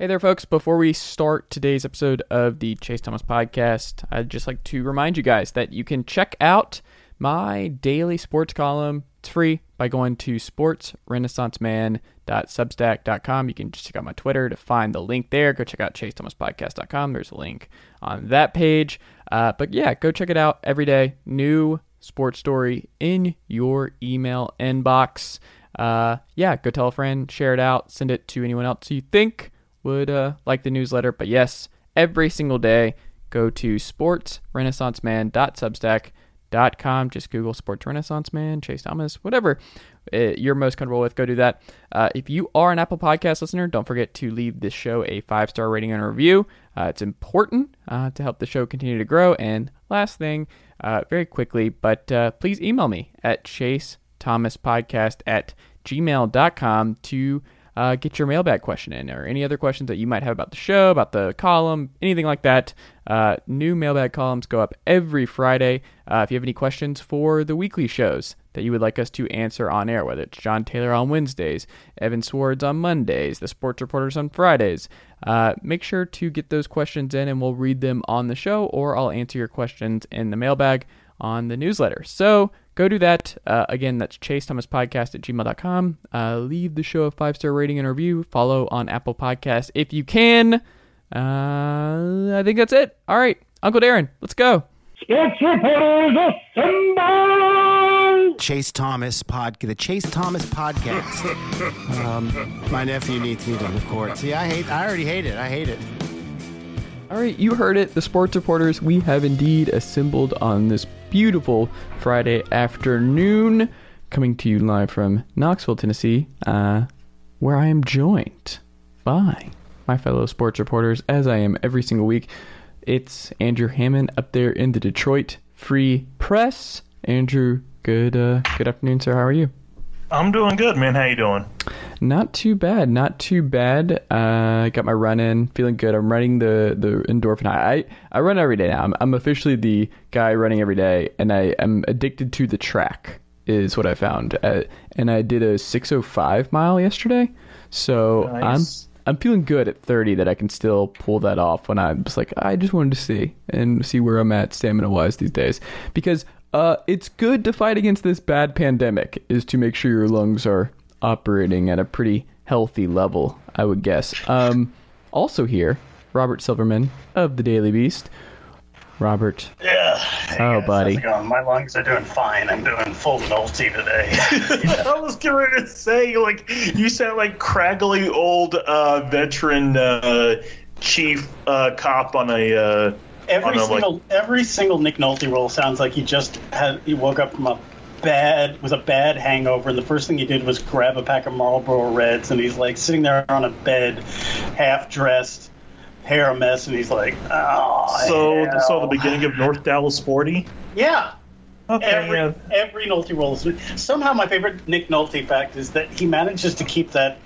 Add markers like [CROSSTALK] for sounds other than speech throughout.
Hey there, folks. Before we start today's episode of the Chase Thomas podcast, I'd just like to remind you guys that you can check out my daily sports column. It's free by going to sportsrenaissanceman.substack.com. You can just check out my Twitter to find the link there. Go check out chasethomaspodcast.com. There's a link on that page. Uh, but yeah, go check it out every day. New sports story in your email inbox. Uh, yeah, go tell a friend, share it out, send it to anyone else you think would uh, like the newsletter. But yes, every single day, go to sportsrenaissanceman.substack.com. Just Google Sports Renaissance Man, Chase Thomas, whatever uh, you're most comfortable with. Go do that. Uh, if you are an Apple Podcast listener, don't forget to leave this show a five star rating and a review. Uh, it's important uh, to help the show continue to grow. And last thing, uh, very quickly, but uh, please email me at chase thomas podcast at gmail.com to uh, get your mailbag question in or any other questions that you might have about the show, about the column, anything like that. Uh, new mailbag columns go up every Friday. Uh, if you have any questions for the weekly shows that you would like us to answer on air, whether it's John Taylor on Wednesdays, Evan Swords on Mondays, the sports reporters on Fridays, uh, make sure to get those questions in and we'll read them on the show or I'll answer your questions in the mailbag on the newsletter. So go do that. Uh, again, that's Chase Thomas Podcast at gmail.com. Uh, leave the show a five star rating and review. Follow on Apple Podcasts if you can. Uh, I think that's it. All right, Uncle Darren, let's go. Sports reporters assemble! Chase Thomas pod, the Chase Thomas podcast. [LAUGHS] um, my nephew needs me to record. See, I hate. I already hate it. I hate it. All right, you heard it. The sports reporters, we have indeed assembled on this beautiful Friday afternoon, coming to you live from Knoxville, Tennessee, uh, where I am joined by my fellow sports reporters, as I am every single week. It's Andrew Hammond up there in the Detroit Free Press. Andrew, good uh, good afternoon, sir. How are you? I'm doing good, man. How you doing? Not too bad, not too bad. Uh, got my run in, feeling good. I'm running the the endorphin high. I, I run every day now. I'm, I'm officially the guy running every day, and I am addicted to the track. Is what I found, uh, and I did a 605 mile yesterday. So Nice. I'm I'm feeling good at 30 that I can still pull that off. When I'm just like, I just wanted to see and see where I'm at stamina wise these days, because uh, it's good to fight against this bad pandemic. Is to make sure your lungs are operating at a pretty healthy level, I would guess. Um, also here, Robert Silverman of the Daily Beast. Robert, Yeah. Hey Oh, guys, buddy. How's it going? My lungs are doing fine. I'm doing full multi today. [LAUGHS] [LAUGHS] I was going to say, like, you sound like craggly old uh, veteran uh, chief uh, cop on a. Uh, every on a, like- single every single Nick Nolte role sounds like he just had he woke up from a bad with a bad hangover and the first thing he did was grab a pack of Marlboro Reds and he's like sitting there on a bed, half dressed, hair a mess, and he's like, oh. so, hell." so the beginning of North Dallas Forty. Yeah. Okay, Every, yeah. every Nolte role is somehow my favorite Nick Nolte fact is that he manages to keep that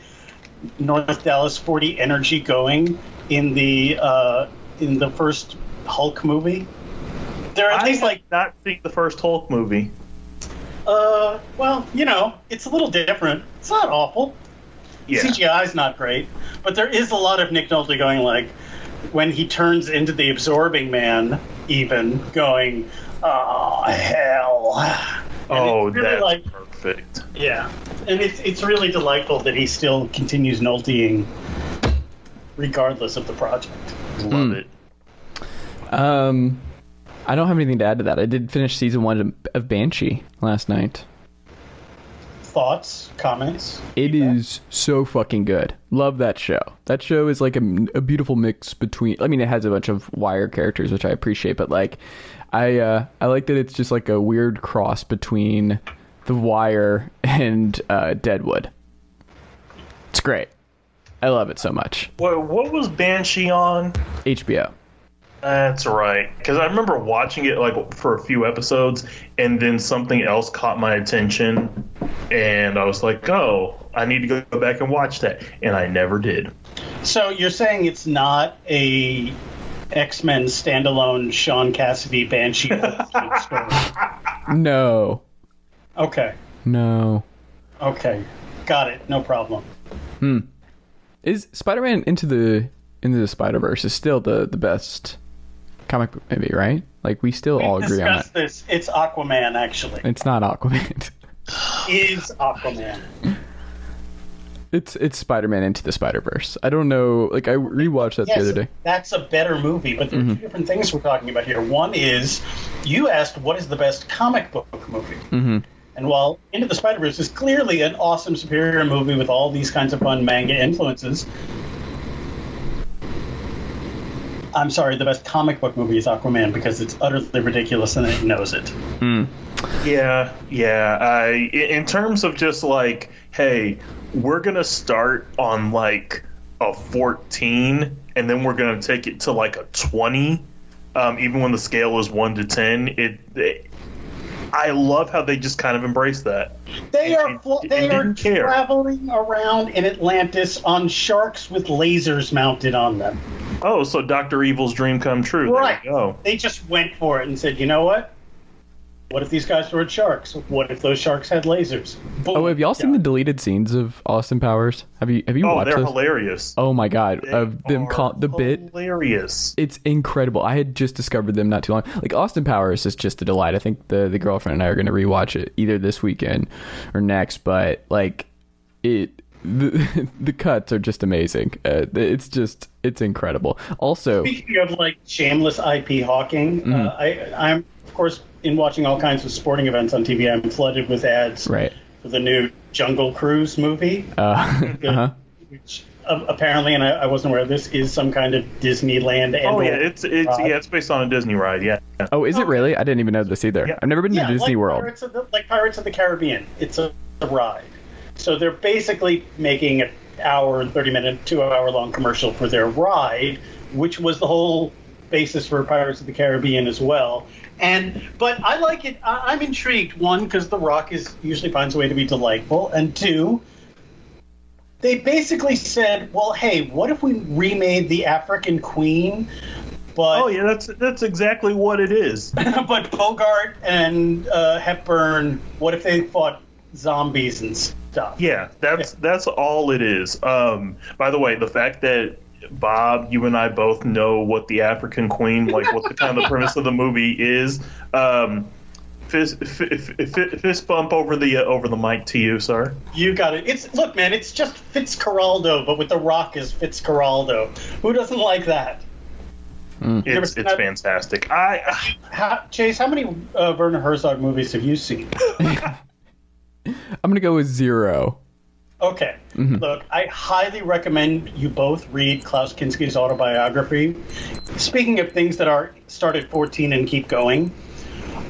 North Dallas 40 energy going in the uh, in the first Hulk movie. There are at I least like not seen the first Hulk movie. Uh well, you know, it's a little different. It's not awful. Yeah. CGI's not great, but there is a lot of Nick Nolte going like when he turns into the absorbing man even going oh hell. And oh, it's really that's like perfect. Yeah, and it's it's really delightful that he still continues nultying, regardless of the project. Love it. um, I don't have anything to add to that. I did finish season one of Banshee last night. Thoughts, comments? It is so fucking good. Love that show. That show is like a, a beautiful mix between. I mean, it has a bunch of wire characters, which I appreciate, but like, I uh, I like that it's just like a weird cross between The Wire and uh, Deadwood. It's great. I love it so much. What, what was Banshee on? HBO. That's right. Because I remember watching it like for a few episodes, and then something else caught my attention, and I was like, "Oh, I need to go back and watch that," and I never did. So you're saying it's not a X Men standalone Sean Cassidy Banshee [LAUGHS] story? No, Okay, no. okay, got it. No problem. Hmm. Is Spider-Man into the into the Spider-Verse is still the the best comic book movie, right? Like we still all agree on that. this. It's Aquaman, actually. It's not Aquaman. [LAUGHS] Is Aquaman. It's it's Spider-Man into the Spider-Verse. I don't know. Like I rewatched that Yes, the other day. Mm-hmm. that's a better movie, but there are two different things we're talking about here. One is you asked what is the best comic book movie, mm-hmm. and while Into the Spider Verse is clearly an awesome, superior movie with all these kinds of fun manga influences. I'm sorry, the best comic book movie is Aquaman because it's utterly ridiculous and it knows it. Yeah, yeah. I in in terms of just like, hey, we're gonna start on like a 14, and then we're gonna take it to like a 20. Um, even when the scale is one to 10, it. it I love how they just kind of embrace that. They are fl- and they are didn't care. traveling around in Atlantis on sharks with lasers mounted on them. Oh, so Doctor Evil's dream come true. Right. There you go. They just went for it and said, you know what? What if these guys were sharks? What if those sharks had lasers? Boom. Oh, have y'all seen Yeah. the deleted scenes of Austin Powers? Have you have you Oh, watched they're those? hilarious. Oh my god, They of them are call the bit. hilarious. It's incredible. I had just discovered them not too long. Like Austin Powers is just a delight. I think the the girlfriend and I are going to rewatch it either this weekend or next. But like it, the [LAUGHS] the cuts are just amazing. Uh, it's just it's incredible. Also, Speaking of like shameless IP hawking, Mm-hmm. uh, I, I'm of course in watching all kinds of sporting events on TV. I'm flooded with ads right? for the new Jungle Cruise movie, Uh, [LAUGHS] uh-huh. which uh, apparently, and I, I wasn't aware of this, is some kind of Disneyland. Oh yeah, it's it's ride. yeah, it's based on a Disney ride. Yeah. Oh, is it really? I didn't even know this either. Yeah. I've never been yeah, to Disney like World. Pirates of the, like Pirates of the Caribbean. It's a, a ride. So they're basically making an hour and 30 minute, two hour long commercial for their ride, which was the whole basis for Pirates of the Caribbean as well. And but I like it. I, I'm intrigued. One, because The Rock is usually finds a way to be delightful, and two, they basically said, "Well, hey, what if we remade the African Queen?" But Oh yeah, that's that's exactly what it is. [LAUGHS] but Bogart and uh, Hepburn, what if they fought zombies and stuff? Yeah, that's that's all it is. Um, by the way, the fact that Bob, you and I both know what the African Queen, like what the kind of the premise of the movie is. Um, fist, f- f- f- fist bump over the uh, over the mic to you, sir. You got it. It's look, man. It's just Fitzcarraldo, but with the Rock as Fitzcarraldo. Who doesn't like that? It's it's that? fantastic. I How, Chase, how many uh, Werner Herzog movies have you seen? [LAUGHS] I'm gonna go with zero. Okay. Mm-hmm. Look, I highly recommend you both read Klaus Kinski's autobiography. Speaking of things that are start at 14 and keep going,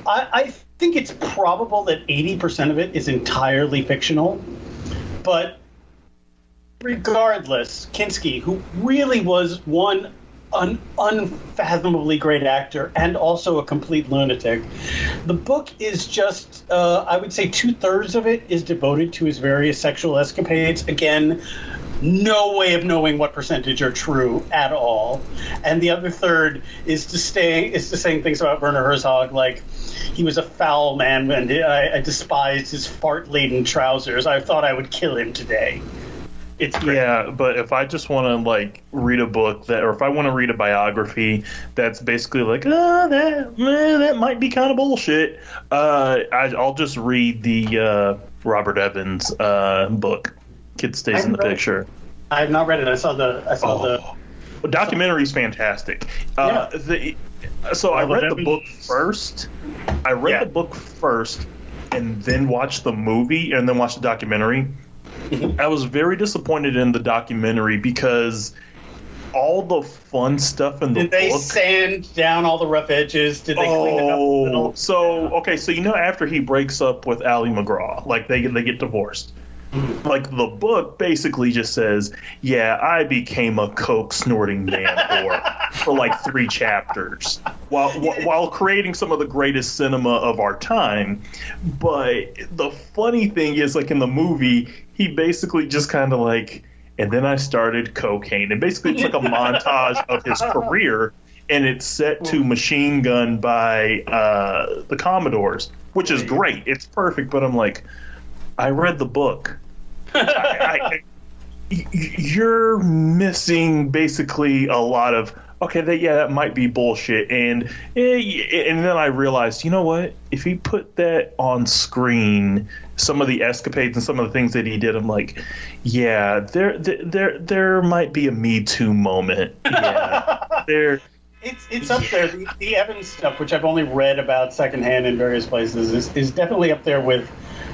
I, I think it's probable that 80% of it is entirely fictional. But regardless, Kinski, who really was one an unfathomably great actor and also a complete lunatic. The book is just, uh, I would say, two thirds of it is devoted to his various sexual escapades. Again, no way of knowing what percentage are true at all. And the other third is to stay is to saying things about Werner Herzog like he was a foul man and I, I despised his fart laden trousers. I thought I would kill him today. It's great. Yeah, but if I just want to like read a book that, or if I want to read a biography that's basically like, oh, that eh, that might be kind of bullshit, uh, I, I'll just read the uh, Robert Evans uh, book. Kid stays in the read- picture. I have not read it. I saw the I saw Oh, the documentary is fantastic. Uh, the, so I read the book first. I read Yeah. the book first, and then watched the movie, and then watched the documentary. [LAUGHS] I was very disappointed in the documentary because all the fun stuff in the. Did they book. sand down all the rough edges? Did they clean it up? a Oh, little? so okay, so you know after he breaks up with Ali MacGraw, like they they get divorced. Mm-hmm. Like the book basically just says, "Yeah, I became a coke snorting man whore for like three chapters, while wh- while creating some of the greatest cinema of our time." But the funny thing is, like in the movie, he basically just kind of like, and then I started cocaine, and basically it's like a montage of his [LAUGHS] career and it's set to Machine Gun by uh, the Commodores, which is great. It's perfect, but I'm like, I read the book. [LAUGHS] I, I, you're missing basically a lot of okay that yeah that might be bullshit. And eh, and then I realized you know what? If he put that on screen some of the escapades and some of the things that he did I'm like yeah there there there, there might be a me too moment [LAUGHS] yeah there It's it's up there. The, the Evans stuff, which I've only read about secondhand in various places, is, is definitely up there with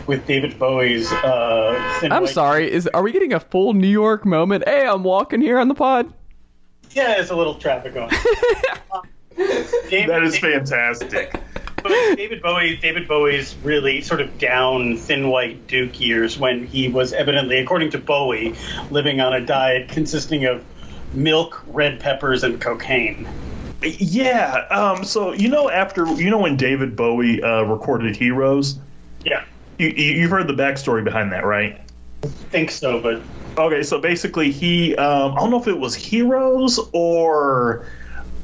with David Bowie's. Uh, I'm White- sorry. Is are we getting a full New York moment? Hey, I'm walking here on the pod. Yeah, there's a little traffic on. [LAUGHS] David, that is fantastic David Bowie. David Bowie's really sort of down, thin white Duke years when he was evidently, according to Bowie, living on a diet consisting of milk, red peppers, and cocaine. yeah um so you know after you know when David Bowie uh, recorded Heroes Yeah, you, you- you've heard the backstory behind that right I think so, but Okay, so basically, he um, I don't know if it was Heroes or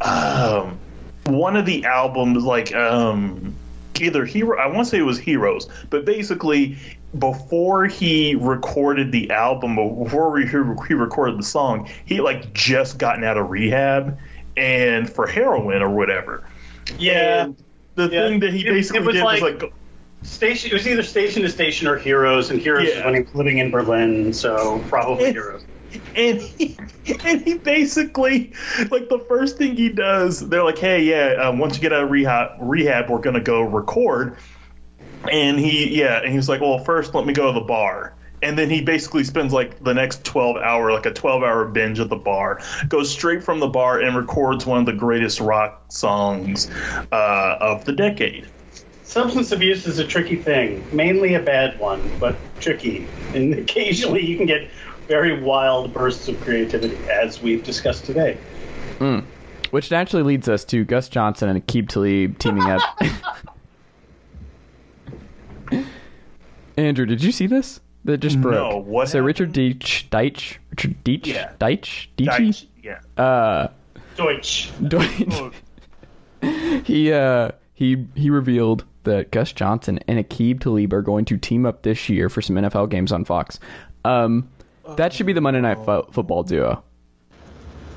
um, one of the albums, like um, either Hero. I want to say it was Heroes, but basically, before he recorded the album, before he, he recorded the song, he like just gotten out of rehab and for heroin or whatever. yeah. And the Yeah. thing that he It- it basically was did was like- like Station. It was either Station to Station or Heroes, and Heroes Yeah. when he was living in Berlin, so probably It's- Heroes. And he, and he basically like the first thing he does they're like hey yeah um, once you get out of rehab rehab we're gonna go record. And he yeah and he's like well first let me go to the bar. And then he basically spends like the next 12 hour like a 12 hour binge at the bar goes straight from the bar and records one of the greatest rock songs uh, of the decade. Substance abuse is a tricky thing, mainly a bad one, but tricky. And occasionally you can get very wild bursts of creativity, as we've discussed today. Which naturally leads us to Gus Johnson and Aqib Talib teaming up. [LAUGHS] Andrew, did you see this? That just broke. No, what So Richard happened? Deitch, Deitch, Richard Deitsch, Yeah. Deitch, Deitchy, yeah uh, Deutsch. Deutsch. [LAUGHS] he uh he he revealed that Gus Johnson and Aqib Talib are going to team up this year for some NFL games on Fox. Um, that should be the Monday Night fo- Football duo.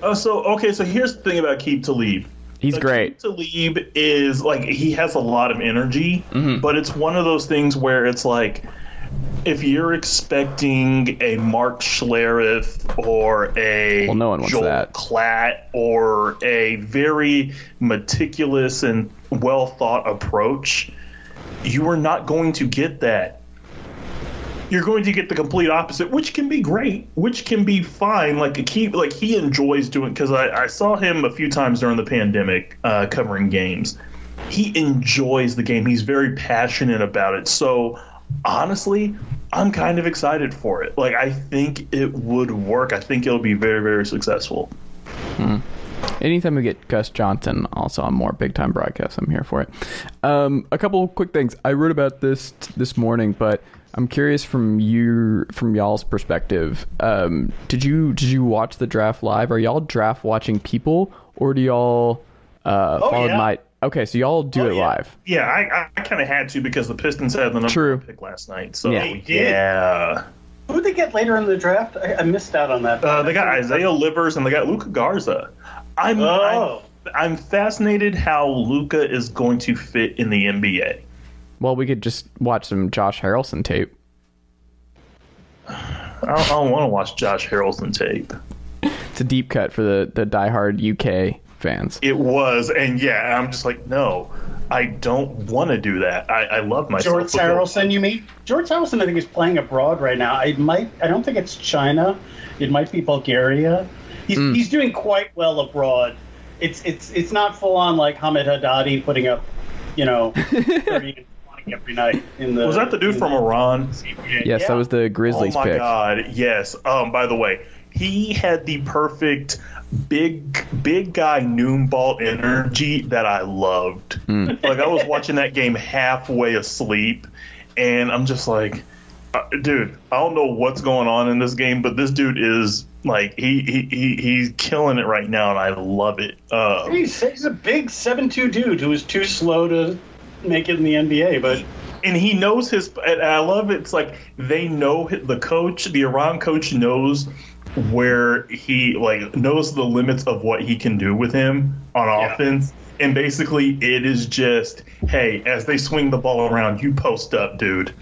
Oh, so okay. So here's the thing about Keep Talib. He's Like, great. Talib is like he has a lot of energy, Mm-hmm. but it's one of those things where it's like if you're expecting a Mark Schlereth or a Well, no one wants Joel that. Klatt or a very meticulous and well thought approach, you are not going to get that. You're going to get the complete opposite, which can be great, which can be fine. Like he, like he enjoys doing because I, I saw him a few times during the pandemic uh, covering games. He enjoys the game. He's very passionate about it. So honestly, I'm kind of excited for it. Like I think it would work. I think it'll be very, very successful. Anytime we get Gus Johnson also on more big time broadcasts, I'm here for it. Um, a couple quick things. I wrote about this t- this morning, but I'm curious from you from y'all's perspective. Um, did you did you watch the draft live? Are y'all draft watching people, or do y'all uh, Oh, follow yeah. my? Okay, so y'all do Oh, it yeah. live. Yeah, I, I kind of had to because the Pistons had the number True. one pick last night. So Yeah. They did? yeah. Who did they get later in the draft? I, I missed out on that. Uh, they got Isaiah Livers and they got Luka Garza. I'm, Oh. I'm I'm fascinated how Luka is going to fit in the NBA. Well, we could just watch some Josh Harrelson tape. I don't, I don't want to watch Josh Harrelson tape. It's a deep cut for the the diehard UK fans. It was, and yeah, I'm just like, no, I don't want to do that. I, I love myself. George Harrelson, you mean? George Harrelson, I think, is playing abroad right now. I might. I don't think it's China. It might be Bulgaria. He's, hmm. he's doing quite well abroad. It's it's it's not full on like Hamid Haddadi putting up, you know, [LAUGHS] 30 and 20 every night in the. Was that the dude from Iran? Yes, Yeah. that was the Grizzlies oh my pick. god, yes. Um, by the way, he had the perfect big big guy noon ball energy that I loved. Hmm. Like I was watching that game halfway asleep, and I'm just like, uh, dude, I don't know what's going on in this game, but this dude is like he he, he he's killing it right now, and I love it. Uh, He's, he's a big seven-two dude who is too slow to make it in the NBA, but and he knows his. And I love it. It's like they know the coach, the Iran coach knows where he like knows the limits of what he can do with him on Yeah. offense. And basically, it is just, hey, as they swing the ball around, you post up, dude.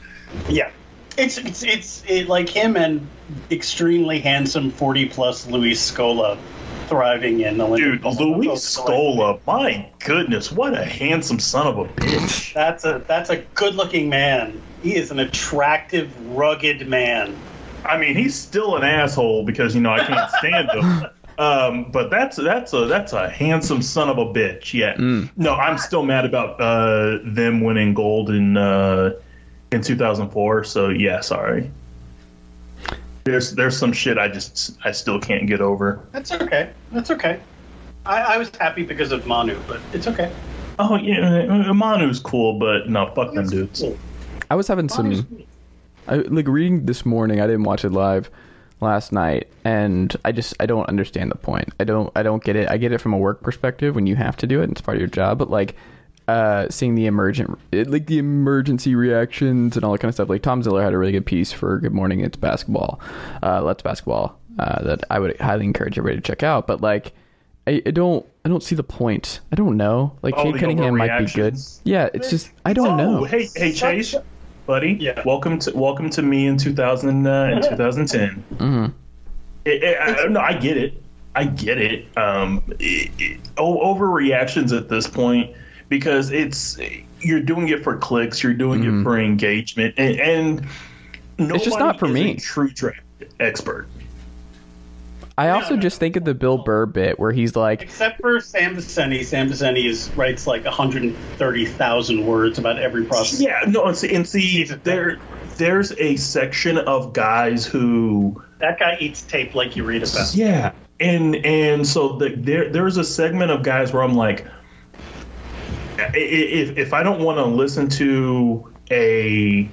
Yeah, it's it's it's it, like him and extremely handsome forty plus Luis Scola thriving in the Dude, Luis Scola, my goodness, what a handsome son of a bitch. That's a that's a good looking man. He is an attractive, rugged man. I mean, he's still an asshole because you know I can't stand him. [LAUGHS] Um, but that's that's a that's a handsome son of a bitch. Yeah. No, I'm still mad about uh, them winning gold in uh, in 2004. So yeah, sorry. There's there's some shit I just I still can't get over. That's okay. That's okay. I, I was happy because of Manu, but it's okay. Oh yeah, uh, Manu's cool, but no, fuck them dudes. I was having Manu's some, I, like reading this morning. I didn't watch it live last night, and I just I don't understand the point. I don't I don't get it. I get it from a work perspective when you have to do it and it's part of your job, but like. Uh, seeing the emergent, like the emergency reactions and all that kind of stuff. Like Tom Ziller had a really good piece for Good Morning It's Basketball, uh, Let's Basketball, uh, that I would highly encourage everybody to check out. But like, I, I don't, I don't see the point. I don't know. Like Oh, Cade Cunningham might be good. Yeah, it's just I don't know. Oh, hey, hey, Chase, buddy. Yeah. Welcome to welcome to me in 2000 uh, in 2010. [LAUGHS] hmm It, it, I, no, I get it. I get it. Um, it, it, overreactions at this point because it's you're doing it for clicks, you're doing it for engagement, and, and Mm-hmm. It's just nobody not for is me. A true draft expert. I also no, just think of the Bill Burr bit where he's like, Except for Sam Vecenie. Sam Vecenie is writes like 130,000 words about every process. Yeah, no, and see, and see there there's a section of guys who That guy eats tape like you read about. Yeah, and and so the, there there's a segment of guys where I'm like, i- i- if if I don't want to listen to a,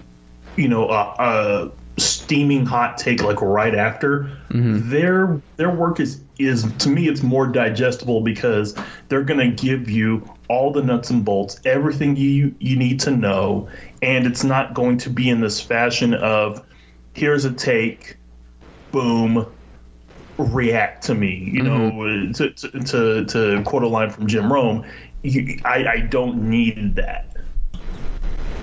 you know, a, a steaming hot take like right after, mm-hmm. their their work is is to me it's more digestible because they're gonna give you all the nuts and bolts, everything you you need to know, and it's not going to be in this fashion of here's a take, boom, react to me. You mm-hmm. know, to, to, to to quote a line from Jim Rome, you, I I don't need that.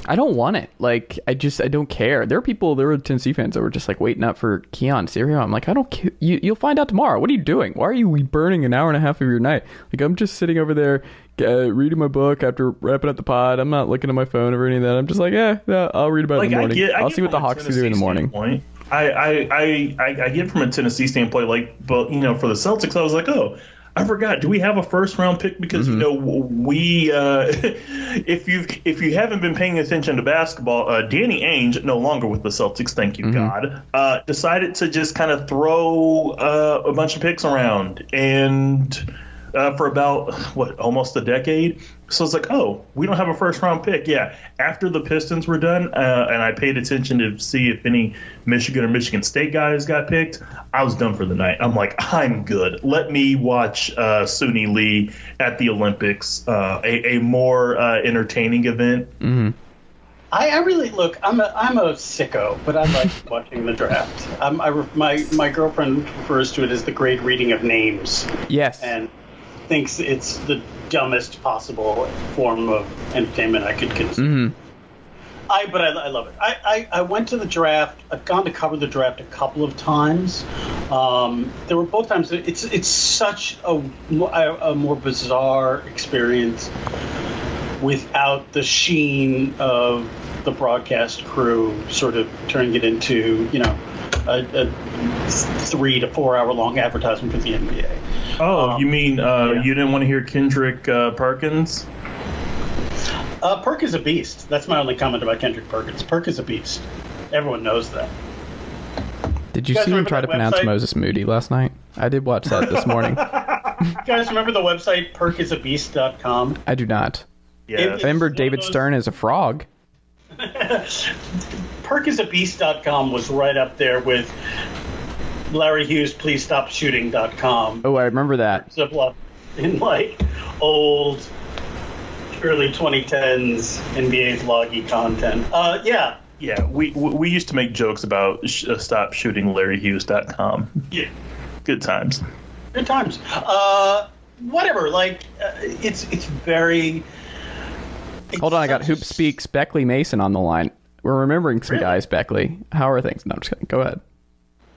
I don't want it. Like, I just, I don't care. There are people, there were Tennessee fans that were just like waiting up for Keon Serio. I'm like, I don't care. You, you'll find out tomorrow. What are you doing? Why are you burning an hour and a half of your night? Like, I'm just sitting over there uh, reading my book after wrapping up the pod. I'm not looking at my phone or any of that. I'm just like, yeah, yeah I'll read about it in the I morning. get, I will see what the Hawks do in the morning. standpoint. I, I, I, I, I get from a Tennessee standpoint, like, but you know, for the Celtics, I was like, oh, I forgot. Do we have a first round pick? Because you know, we, uh, [LAUGHS] if you if you haven't been paying attention to basketball, uh, Danny Ainge, no longer with the Celtics, thank you God, uh, decided to just kind of throw uh, a bunch of picks around and. Uh, for about what almost a decade, so it's like, oh, we don't have a first round pick. Yeah, after the Pistons were done, uh, and I paid attention to see if any Michigan or Michigan State guys got picked, I was done for the night. I'm like, I'm good. Let me watch uh, Suni Lee at the Olympics, uh, a, a more uh, entertaining event. I, I really look. I'm a I'm a sicko, but I like [LAUGHS] watching the draft. Um, I my my girlfriend refers to it as the great reading of names, Yes. and thinks it's the dumbest possible form of entertainment I could consume. hmm I but I, I love it. I, I, I went to the draft. I've gone to cover the draft a couple of times. Um, there were both times. It's it's such a, a more bizarre experience without the sheen of the broadcast crew sort of turning it into you know a, a three to four hour long advertisement for the NBA. Oh, Um, you mean uh, yeah. you didn't want to hear Kendrick uh, Perkins? Uh, Perk is a beast. That's my only comment about Kendrick Perkins. Perk is a beast. Everyone knows that. Did you guys see him try that to pronounce website? Moses Moody last night? I did watch that this morning. [LAUGHS] You guys remember the website perkisabeast.com? I do not. Yes. It- I remember David those- Stern as a frog. [LAUGHS] Perkisabeast.com was right up there with Larry Hughes, please stop shooting.com. Oh, I remember that. In like old early 2010s NBA vloggy content. Uh, yeah, Yeah, we we we used to make jokes about sh- uh, stop shooting LarryHughes.com. yeah, Good times. good times. Uh, whatever. Like, uh, it's it's very. it's Hold on, I got Hoop Speaks Beckley Mason on the line. We're remembering some Really? guys, Beckley. How are things? No, I'm just kidding. Go ahead.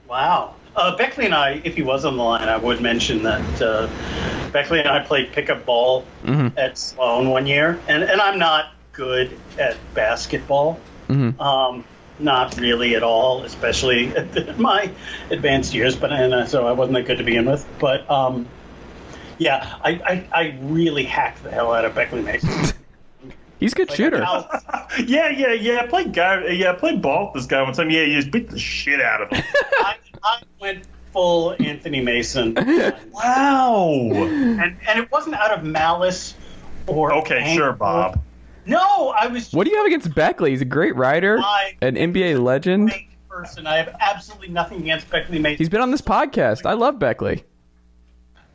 Wow. Uh, Beckley and I, if he was on the line, I would mention that uh, Beckley and I played pickup ball at Sloan one year, and, and I'm not good at basketball. Um, not really at all, especially [LAUGHS] at my advanced years. But and uh, so I wasn't that good to begin with. But um, yeah, I, I, I really hacked the hell out of Beckley Mason. [LAUGHS] He's a good shooter. Now, [LAUGHS] Yeah, yeah, yeah. I played guy. Yeah, I played ball with this guy one time. Yeah, you just beat the shit out of him. [LAUGHS] I, I went full Anthony Mason. [LAUGHS] wow. and and it wasn't out of malice or Okay, anger. sure, Bob. No, I was What do you have against Beckley? He's a great writer, I- an NBA legend. person. I have absolutely nothing against Beckley Mason. He's been on this podcast. I love Beckley.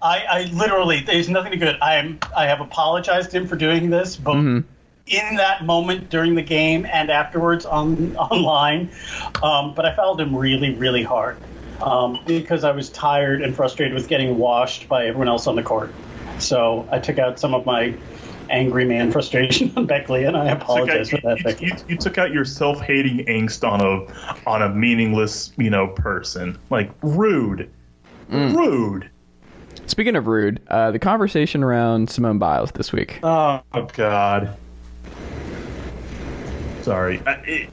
I, I literally there's nothing to good. I am I have apologized to him for doing this, both Mm-hmm. In that moment during the game and afterwards on [LAUGHS] online. Um, but I fouled him really, really hard. Um, because I was tired and frustrated with getting washed by everyone else on the court. So I took out some of my angry man [LAUGHS] frustration on Beckley, and I apologize for that, you, you, you took out your self-hating angst on a on a meaningless, you know, person. Like rude, Mm. rude. Speaking of rude, uh, the conversation around Simone Biles this week. Oh God. Sorry. I, it,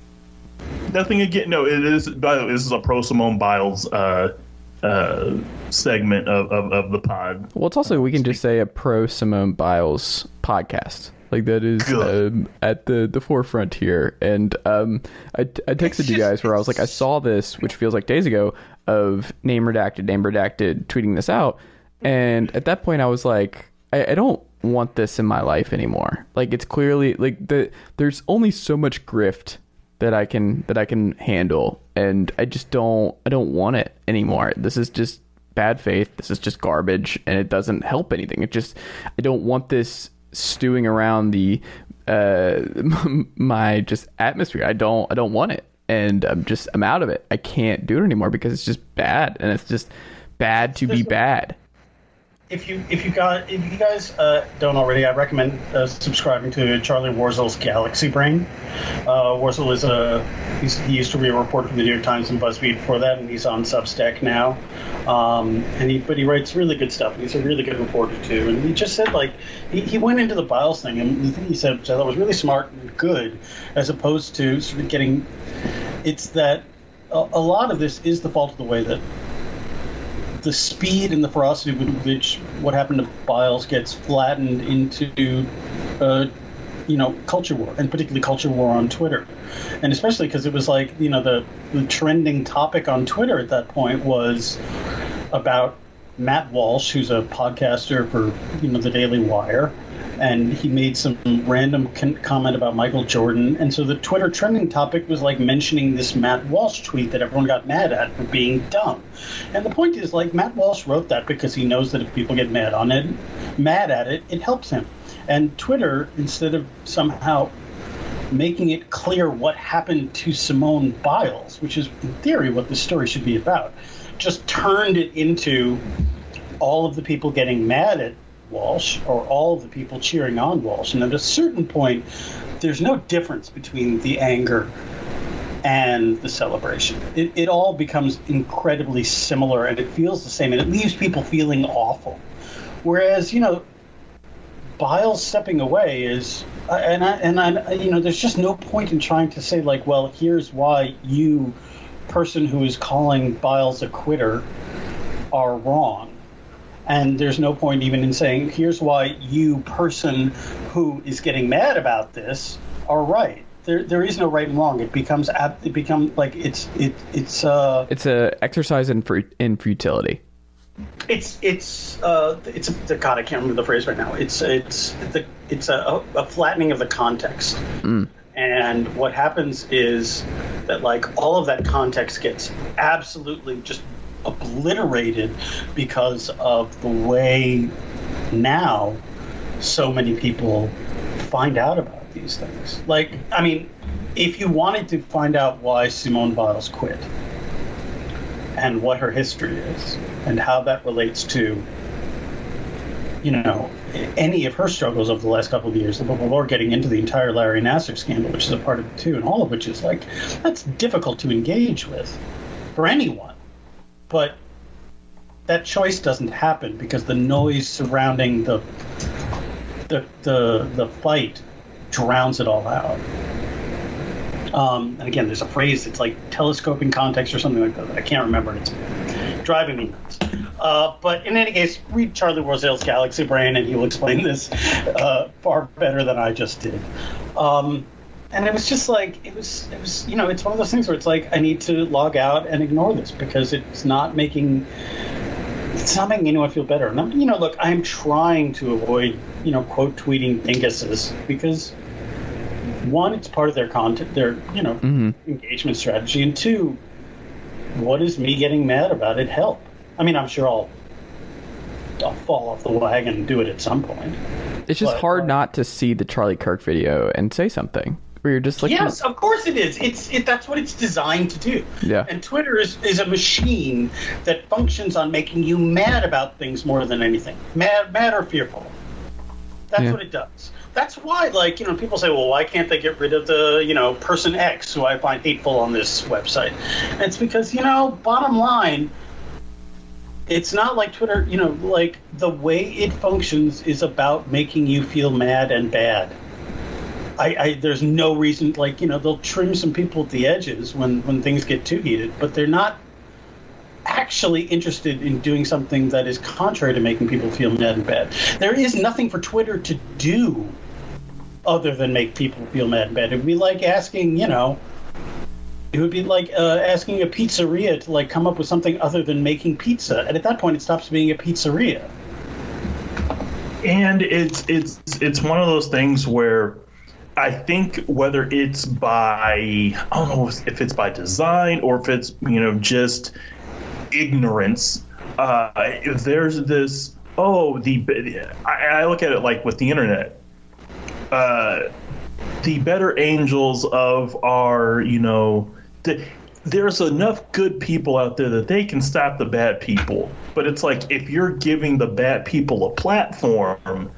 nothing again. No, it is. By the way, this is a pro Simone Biles uh, uh, segment of, of, of the pod. Well, it's also we can just say a pro Simone Biles podcast. Like that is um, at the, the forefront here, and um, I, I texted you guys where I was like, I saw this, which feels like days ago, of name redacted, name redacted, tweeting this out, and at that point I was like, I, I don't want this in my life anymore. Like it's clearly like the there's only so much grift that I can that I can handle, and I just don't I don't want it anymore. This is just bad faith. This is just garbage, and it doesn't help anything. It just I don't want this stewing around the uh [LAUGHS] my just atmosphere. I don't I don't want it, and I'm just I'm out of it. I can't do it anymore because it's just bad, and it's just bad to be bad. If you if you got if you guys uh, don't already, I recommend uh, subscribing to Charlie Warzel's Galaxy Brain. Uh, Warzel is a he used to be a reporter for the New York Times and BuzzFeed before that, and he's on Substack now. Um, and he but he writes really good stuff, and he's a really good reporter too. And he just said like he, he went into the Biles thing, and the thing he said, which I thought was really smart and good, as opposed to sort of getting. It's that a, a lot of this is the fault of the way that the speed and the ferocity with which what happened to Biles gets flattened into, uh, you know, culture war, and particularly culture war on Twitter, and especially because it was like you know the the trending topic on Twitter at that point was about Matt Walsh, who's a podcaster for you know the Daily Wire, and he made some random con- comment about Michael Jordan, and so the Twitter trending topic was like mentioning this Matt Walsh tweet that everyone got mad at for being dumb. And the point is, like Matt Walsh wrote that because he knows that if people get mad on it, mad at it, it helps him. And Twitter, instead of somehow making it clear what happened to Simone Biles, which is in theory what the story should be about, just turned it into all of the people getting mad at Walsh or all of the people cheering on Walsh. And at a certain point, there's no difference between the anger and the celebration. It, it all becomes incredibly similar and it feels the same and it leaves people feeling awful. Whereas, you know, Biles stepping away is, uh, and I, and I, you know, there's just no point in trying to say like, well, here's why you, person who is calling Biles a quitter, are wrong. And there's no point even in saying, here's why you, person who is getting mad about this, are right. There, there is no right and wrong. It becomes, it becomes like it's, it, it's, uh, It's a exercise in fru- in futility. it's it's uh it's a God I can't remember the phrase right now. It's it's the it's a, a flattening of the context. And what happens is that like all of that context gets absolutely just obliterated because of the way now so many people find out about these things. Like, I mean, if you wanted to find out why Simone Biles quit and what her history is and how that relates to, you know, any of her struggles over the last couple of years, before getting into the entire Larry Nassar scandal, which is a part of it too, and all of which is like, that's difficult to engage with for anyone. But that choice doesn't happen because the noise surrounding the the the, the fight drowns it all out. Um, and again, there's a phrase it's like telescoping context or something like that. I can't remember. It's driving me nuts. Uh, but in any case, read Charlie Warzel's Galaxy Brain, and he will explain this uh, far better than I just did. Um, and it was just like it was it was you know it's one of those things where it's like I need to log out and ignore this because it's not making it's not making anyone feel better. And I'm, you know, look, I'm trying to avoid you know quote tweeting dinguses because one, it's part of their content, their you know engagement strategy, and two, what does me getting mad about it help? I mean, I'm sure I'll I'll fall off the wagon and do it at some point. It's just But, hard uh, not to see the Charlie Kirk video and say something. Where you're just like, yes, of course it is. It's it, that's what it's designed to do. Yeah. And Twitter is, is a machine that functions on making you mad about things more than anything. Mad, mad or fearful. That's Yeah. what it does. That's why, like, you know, people say, well, why can't they get rid of the, you know, person X who I find hateful on this website? And it's because, you know, bottom line, it's not like Twitter, you know, like the way it functions is about making you feel mad and bad. I, I there's no reason like you know they'll trim some people at the edges when when things get too heated, but they're not actually interested in doing something that is contrary to making people feel mad and bad. There is nothing for Twitter to do other than make people feel mad and bad. It would be like asking, you know, it would be like uh, asking a pizzeria to like come up with something other than making pizza, and at that point, it stops being a pizzeria. and it's it's it's one of those things where I think whether it's by I don't know if it's by design or if it's you know just ignorance. Uh, there's this oh the I, I look at it like with the internet. Uh, the better angels of our you know the, there's enough good people out there that they can stop the bad people but it's like if you're giving the bad people a platform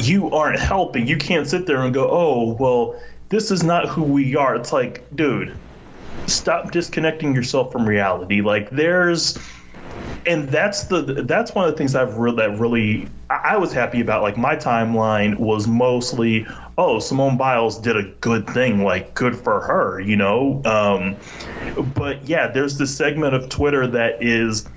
you aren't helping you can't sit there and go oh well this is not who we are it's like dude stop disconnecting yourself from reality like there's and that's the that's one of the things I've really that really I I was happy about. Like my timeline was mostly, oh, Simone Biles did a good thing, like good for her, you know. Um, but yeah, there's this segment of Twitter that is,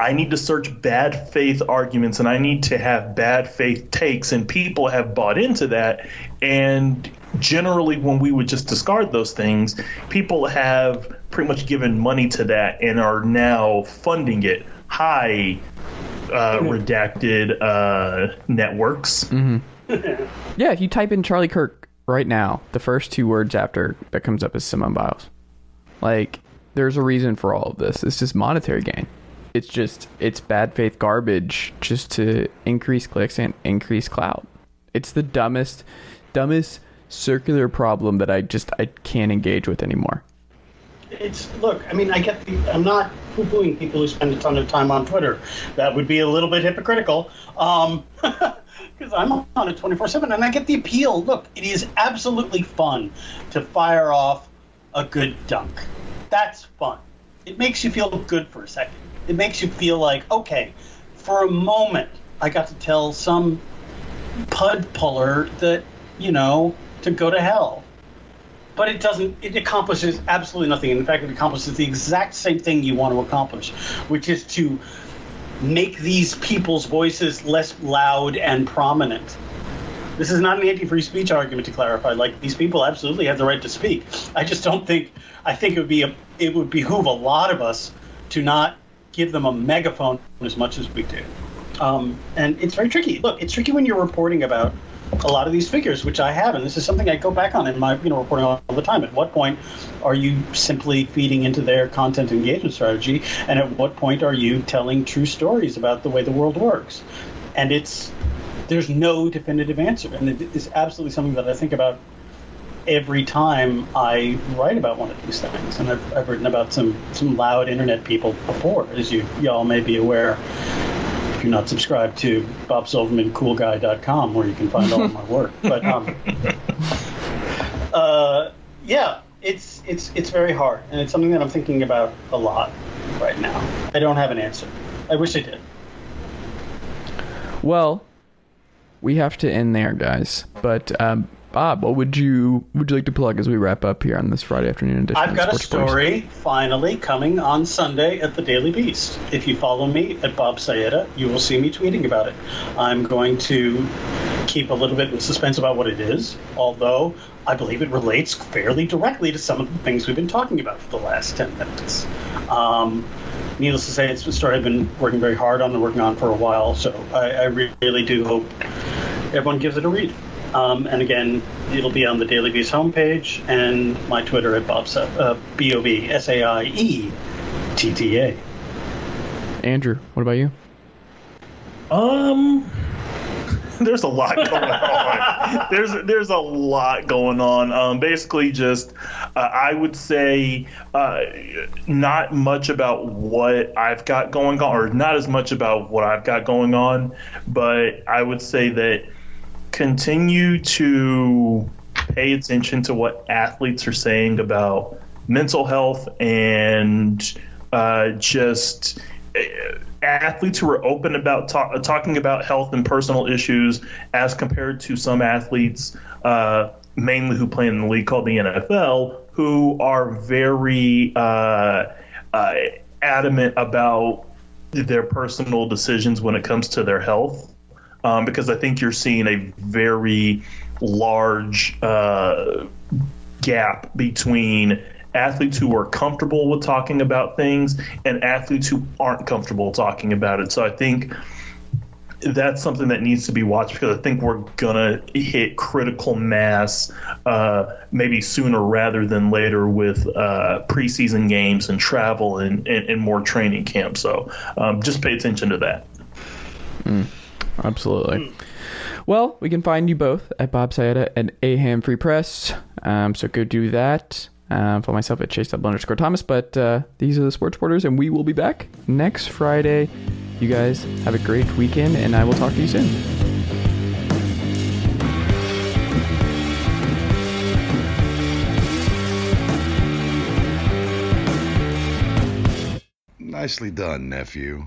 I need to search bad faith arguments and I need to have bad faith takes, and people have bought into that. And generally, when we would just discard those things, people have pretty much given money to that and are now funding it. Hi, uh, redacted uh, networks. [LAUGHS] yeah, if you type in Charlie Kirk right now, the first two words after that comes up is Simone Biles. Like, there's a reason for all of this. It's just monetary gain. It's just it's bad faith garbage just to increase clicks and increase clout. It's the dumbest, dumbest circular problem that I just I can't engage with anymore. It's look. I mean, I get the. I'm not poo-pooing people who spend a ton of time on Twitter. That would be a little bit hypocritical. Um, [LAUGHS] because I'm on it 24/7, and I get the appeal. Look, it is absolutely fun to fire off a good dunk. That's fun. It makes you feel good for a second. It makes you feel like, okay, for a moment, I got to tell some pud puller that you know to go to hell. But it doesn't it accomplishes absolutely nothing. In fact it accomplishes the exact same thing you want to accomplish which is to make these people's voices less loud and prominent. This is not an anti-free speech argument to clarify. Like these people absolutely have the right to speak. I just don't think i think it would be a, it would behoove a lot of us to not give them a megaphone as much as we do um, and it's very tricky look it's tricky when you're reporting about a lot of these figures, which I have, and this is something I go back on in my you know reporting all the time. At what point are you simply feeding into their content engagement strategy, and at what point are you telling true stories about the way the world works? And it's there's no definitive answer, and it is absolutely something that I think about every time I write about one of these things. And I've, I've written about some some loud internet people before, as you y'all may be aware. If you're not subscribed to BobSilvermanCoolGuy.com, where you can find all of my work, [LAUGHS] but um, uh, yeah, it's it's it's very hard, and it's something that I'm thinking about a lot right now. I don't have an answer. I wish I did. Well, we have to end there, guys. But um, Bob, what would you would you like to plug as we wrap up here on this Friday afternoon edition? I've got a Sports Boys? story finally coming on Sunday at the Daily Beast. If you follow me at Bob Saietta, you will see me tweeting about it. I'm going to keep a little bit in suspense about what it is, although I believe it relates fairly directly to some of the things we've been talking about for the last 10 minutes. Um, needless to say, it's a story I've been working very hard on and working on for a while, so I, I really do hope everyone gives it a read. Um, and again, it'll be on the Daily Beast homepage and my Twitter at Bob Sa- uh, B O B S A I E T T A. Andrew, what about you? Um, [LAUGHS] there's a lot going on. [LAUGHS] there's there's a lot going on. Um, basically, just uh, I would say uh, not much about what I've got going on, or not as much about what I've got going on, but I would say that continue to pay attention to what athletes are saying about mental health and uh, just uh, athletes who are open about ta- talking about health and personal issues as compared to some athletes, uh, mainly who play in the league called the NFL, who are very uh, uh, adamant about their personal decisions when it comes to their health. Um, because I think you're seeing a very large uh, gap between athletes who are comfortable with talking about things and athletes who aren't comfortable talking about it. So I think that's something that needs to be watched because I think we're gonna hit critical mass uh, maybe sooner rather than later with uh, preseason games and travel and, and, and more training camp. So um, just pay attention to that. Absolutely. Well, we can find you both at Bob Saietta and Aham Free Press. Um, so go do that. Um, for myself at Chase underscore Thomas. But uh, these are the Sports reporters, and we will be back next Friday. You guys have a great weekend, and I will talk to you soon. Nicely done, nephew.